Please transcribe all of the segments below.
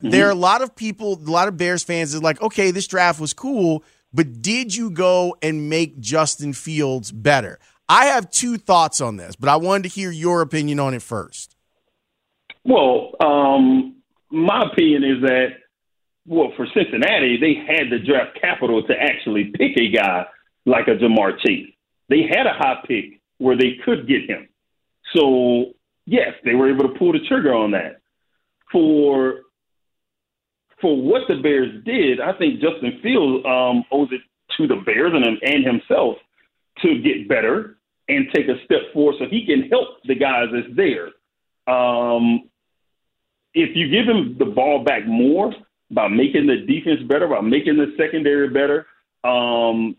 There are a lot of people, a lot of Bears fans is like, okay, this draft was cool, but did you go and make Justin Fields better? I have two thoughts on this, but I wanted to hear your opinion on it first. Well, um, my opinion is that, well, for Cincinnati, they had the draft capital to actually pick a guy like a Ja'Marr Chase. They had a high pick where they could get him. So, yes, they were able to pull the trigger on that. For for what the Bears did, I think Justin Fields um, owes it to the Bears and, and himself to get better and take a step forward so he can help the guys that's there. Um, if you give him the ball back more by making the defense better, by making the secondary better, um,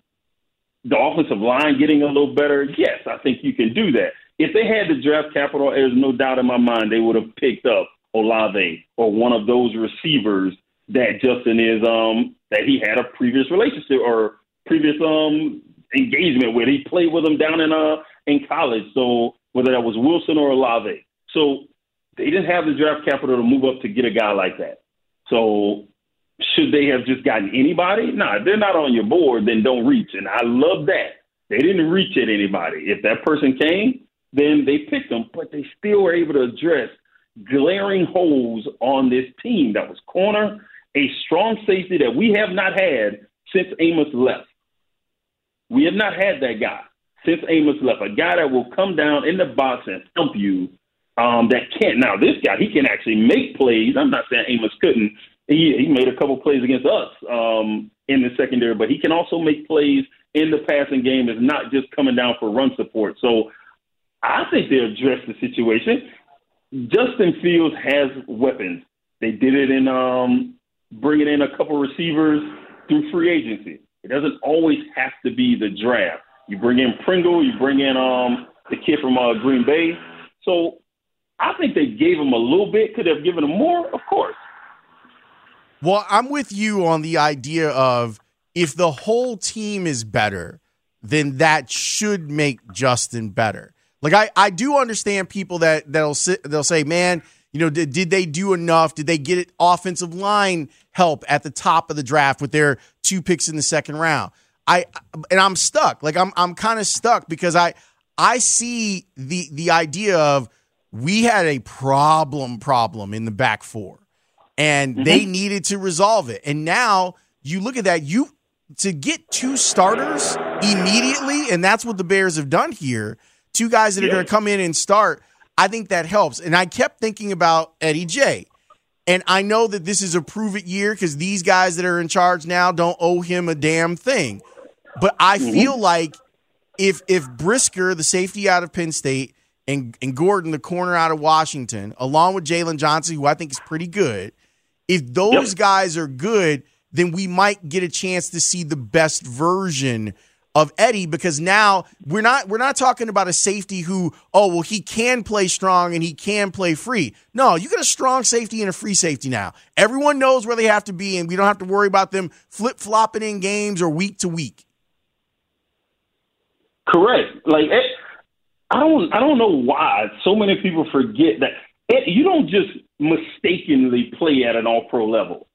the offensive line getting a little better, yes, I think you can do that. If they had the draft capital, there's no doubt in my mind they would have picked up Olave or one of those receivers that Justin is um that he had a previous relationship or previous um engagement with. He played with him down in uh in college. So whether that was Wilson or Olave. So they didn't have the draft capital to move up to get a guy like that. So should they have just gotten anybody? No, nah, if they're not on your board, then don't reach. And I love that. They didn't reach at anybody. If that person came, then they picked them, but they still were able to address glaring holes on this team that was corner, a strong safety that we have not had since Amos left. We have not had that guy since Amos left. A guy that will come down in the box and thump you. Um, that can't. Now this guy, he can actually make plays. I'm not saying Amos couldn't. He he made a couple plays against us um, in the secondary, but he can also make plays in the passing game. Is not just coming down for run support. So I think they addressed the situation. Justin Fields has weapons. They did it in um, bringing in a couple receivers through free agency. It doesn't always have to be the draft. You bring in Pringle, you bring in um, the kid from uh, Green Bay. So I think they gave him a little bit. Could have given him more, of course. Well, I'm with you on the idea of if the whole team is better, then that should make Justin better. Like I, I do understand people that that'll sit, they'll say, man, you know, did, did they do enough? Did they get it offensive line help at the top of the draft with their two picks in the second round? I and I'm stuck. Like I'm I'm kind of stuck because I I see the the idea of we had a problem problem in the back four and mm-hmm. they needed to resolve it. And now you look at that you to get two starters immediately and that's what the Bears have done here. Two guys that are going to come in and start. I think that helps. And I kept thinking about Eddie J. And I know that this is a prove it year because these guys that are in charge now don't owe him a damn thing. But I mm-hmm. feel like if if Brisker, the safety out of Penn State, and, and Gordon, the corner out of Washington, along with Jaylon Johnson, who I think is pretty good, if those yep. guys are good, then we might get a chance to see the best version of Eddie because now we're not we're not talking about a safety who oh well he can play strong and he can play free. No, you got a strong safety and a free safety now. Everyone knows where they have to be and we don't have to worry about them flip-flopping in games or week to week. Correct. Like it, I don't I don't know why so many people forget that it, you don't just mistakenly play at an all-pro level.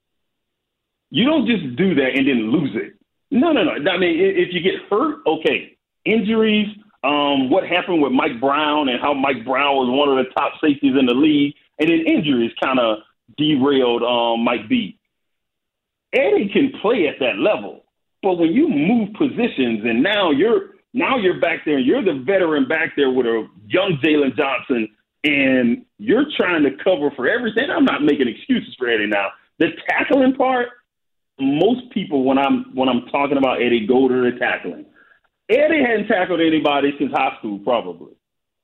You don't just do that and then lose it. No, no, no. I mean, if you get hurt, okay. Injuries, um, what happened with Mike Brown and how Mike Brown was one of the top safeties in the league, and then injuries kind of derailed um, Mike B. Eddie can play at that level. But when you move positions and now you're now you're back there and you're the veteran back there with a young Jaylon Johnson and you're trying to cover for everything. I'm not making excuses for Eddie now. The tackling part, most people when I'm when I'm talking about Eddie go to the tackling. Eddie hadn't tackled anybody since high school, probably.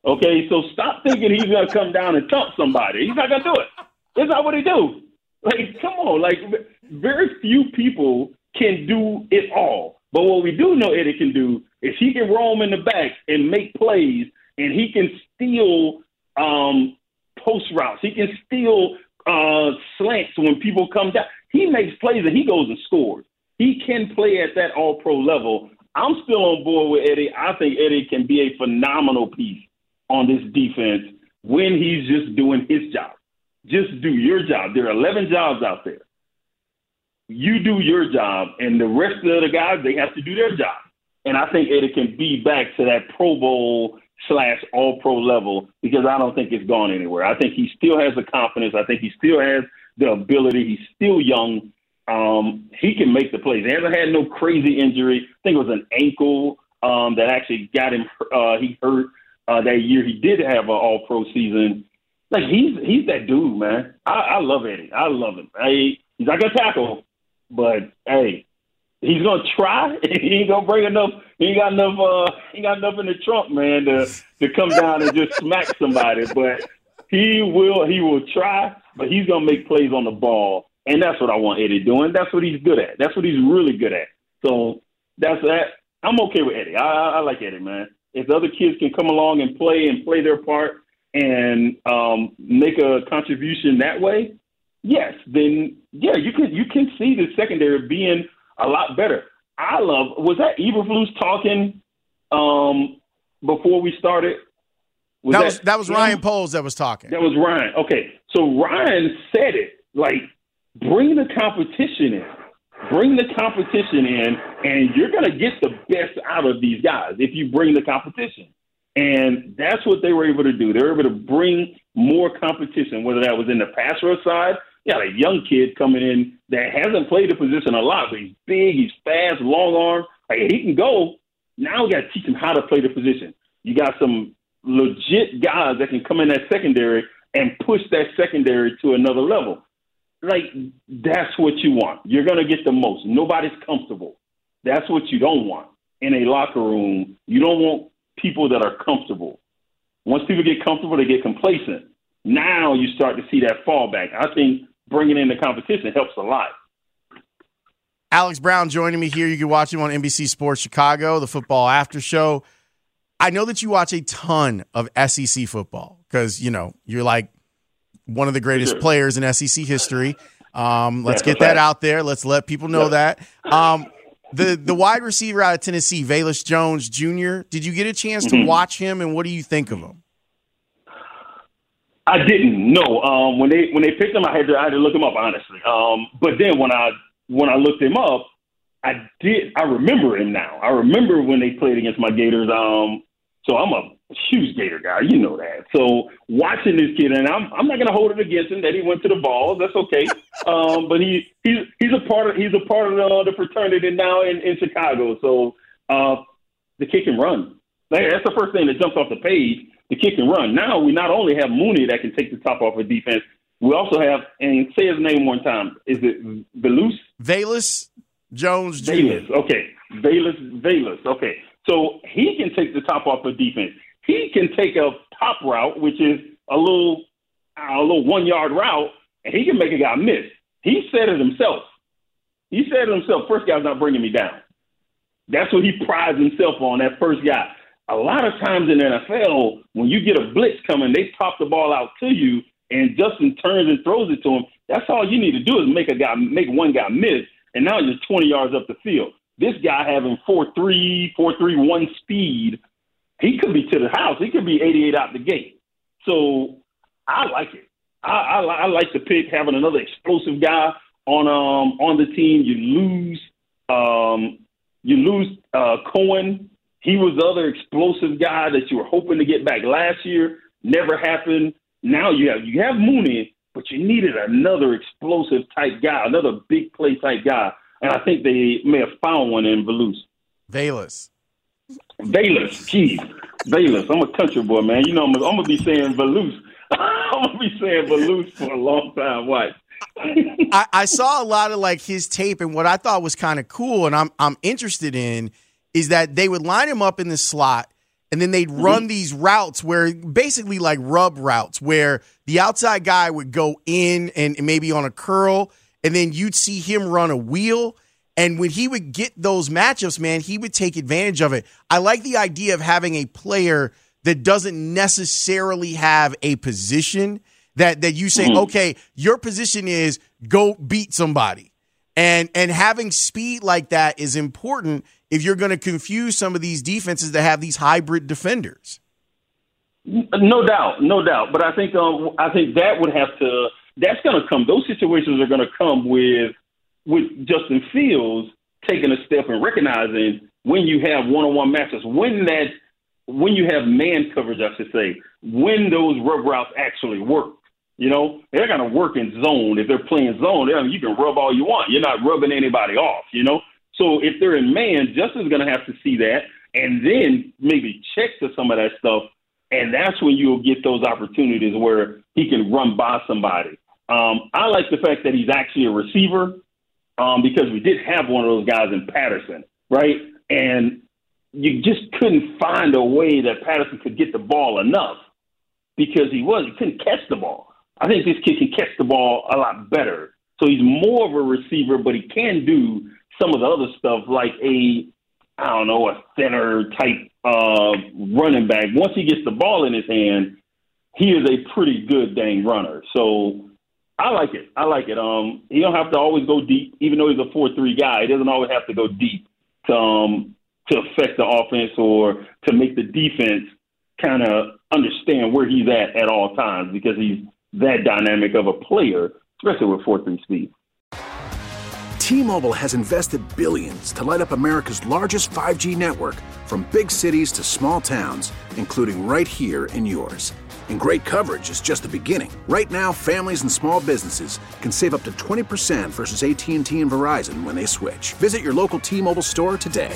Okay, so stop thinking he's gonna come down and thump somebody. He's not gonna do it. That's not what he do. Like, come on, like very few people can do it all. But what we do know Eddie can do is he can roam in the back and make plays, and he can steal um, post routes. He can steal uh, slants when people come down. He makes plays and he goes and scores. He can play at that All Pro level. I'm still on board with Eddie. I think Eddie can be a phenomenal piece on this defense when he's just doing his job. Just do your job. There are 11 jobs out there. You do your job, and the rest of the guys, they have to do their job. And I think Eddie can be back to that Pro Bowl slash All Pro level because I don't think it's gone anywhere. I think he still has the confidence. I think he still has the ability. He's still young. Um, he can make the plays. He hasn't had no crazy injury. I think it was an ankle um, that actually got him. Uh, he hurt uh, that year. He did have an All Pro season. Like he's he's that dude, man. I, I love Eddie. I love him. Hey, he's not gonna tackle, but hey, he's gonna try. he ain't gonna bring enough. He ain't got enough. Uh, he ain't got enough in the trunk, man, to to come down and just smack somebody. But he will. He will try. But he's gonna make plays on the ball, and that's what I want Eddie doing. That's what he's good at. That's what he's really good at. So that's that. I'm okay with Eddie. I, I, like Eddie, man. If the other kids can come along and play and play their part and um, make a contribution that way, yes, then yeah, you can you can see the secondary being a lot better. I love was that Eberflus talking um, before we started? Was that was that, that was Ryan Poles that was talking. That was Ryan. Okay, so Ryan said it like bring the competition in, bring the competition in, and you're gonna get the best out of these guys if you bring the competition. And that's what they were able to do. They were able to bring more competition, whether that was in the pass rush side you got a young kid coming in that hasn't played the position a lot, but he's big, he's fast, long arm. Like he can go. Now we got to teach him how to play the position. You got some legit guys that can come in that secondary and push that secondary to another level. Like that's what you want. You're gonna get the most. Nobody's comfortable. That's what you don't want in a locker room. You don't want people that are comfortable. Once people get comfortable, they get complacent. Now you start to see that fallback. I think bringing in the competition helps a lot. Alex Brown joining me here. You can watch him on NBC Sports Chicago, the football after show. I know that you watch a ton of SEC football because, you know, you're like one of the greatest sure. players in SEC history. Um, let's get that out there. Let's let people know that. Um, the the wide receiver out of Tennessee, Velus Jones Jr. Did you get a chance to mm-hmm. watch him, and what do you think of him? I didn't know. Um, when they when they picked him, I had to I had to look him up honestly. Um, but then when I when I looked him up, I did I remember him now. I remember when they played against my Gators. Um, so I'm a huge Gator guy, you know that. So watching this kid, and I'm I'm not gonna hold it against him that he went to the Vols. That's okay. Um, but he he's he's a part of he's a part of the, the fraternity now in in Chicago. So uh, the kick and run. That's the first thing that jumps off the page the kick and run. Now we not only have Mooney that can take the top off of defense, we also have and say his name one time. Is it Velus? Velus Jones Jr. Velus. Okay. Velus Velus. Okay. So he can take the top off of defense. He can take a pop route, which is a little a little one yard route, and he can make a guy miss. He said it himself. He said it himself. First guy's not bringing me down. That's what he prides himself on. That first guy a lot of times in the NFL, when you get a blitz coming, they pop the ball out to you, and Justin turns and throws it to him. That's all you need to do is make a guy, make one guy miss, and now you're 20 yards up the field. This guy having four three, four three one speed, he could be to the house. He could be 88 out the gate. So I like it. I, I, I like the pick having another explosive guy on um on the team. You lose um you lose uh, Cohen he was the other explosive guy that you were hoping to get back last year. Never happened. Now you have you have Mooney, but you needed another explosive type guy, another big play type guy. And I think they may have found one in Velus. Velus. Velus, geez. Velus. I'm a country boy, man. You know, I'm, I'm going to be saying Velus. I'm going to be saying Velus for a long time. Watch. I, I saw a lot of like his tape, and what I thought was kind of cool, and I'm I'm interested in, is that they would line him up in the slot, and then they'd mm-hmm. run these routes where basically like rub routes, where the outside guy would go in and maybe on a curl, and then you'd see him run a wheel. And when he would get those matchups, man, he would take advantage of it. I like the idea of having a player that doesn't necessarily have a position that that you say, mm-hmm. okay, your position is go beat somebody. And and having speed like that is important if you're going to confuse some of these defenses that have these hybrid defenders. No doubt, no doubt. But I think um, I think that would have to. That's going to come. Those situations are going to come with with Justin Fields taking a step and recognizing when you have one-on-one matches, when that when you have man coverage, I should say, when those rub routes actually work. You know, they're going to work in zone. If they're playing zone, I mean, you can rub all you want. You're not rubbing anybody off, you know? So if they're in man, Justin's going to have to see that and then maybe check to some of that stuff. And that's when you'll get those opportunities where he can run by somebody. Um, I like the fact that he's actually a receiver um, because we did have one of those guys in Patterson, right? And you just couldn't find a way that Patterson could get the ball enough because he was he couldn't catch the ball. I think this kid can catch the ball a lot better. So he's more of a receiver, but he can do some of the other stuff like a, I don't know, a center type uh, running back. Once he gets the ball in his hand, he is a pretty good dang runner. So I like it. I like it. Um, he don't have to always go deep, even though he's a four three guy. He doesn't always have to go deep to um, to affect the offense or to make the defense kind of understand where he's at at all times because he's that dynamic of a player, especially with 4 3 speed. T Mobile has invested billions to light up America's largest 5G network from big cities to small towns, including right here in yours. And great coverage is just the beginning. Right now, families and small businesses can save up to 20% versus AT&T and Verizon when they switch. Visit your local T-Mobile store today.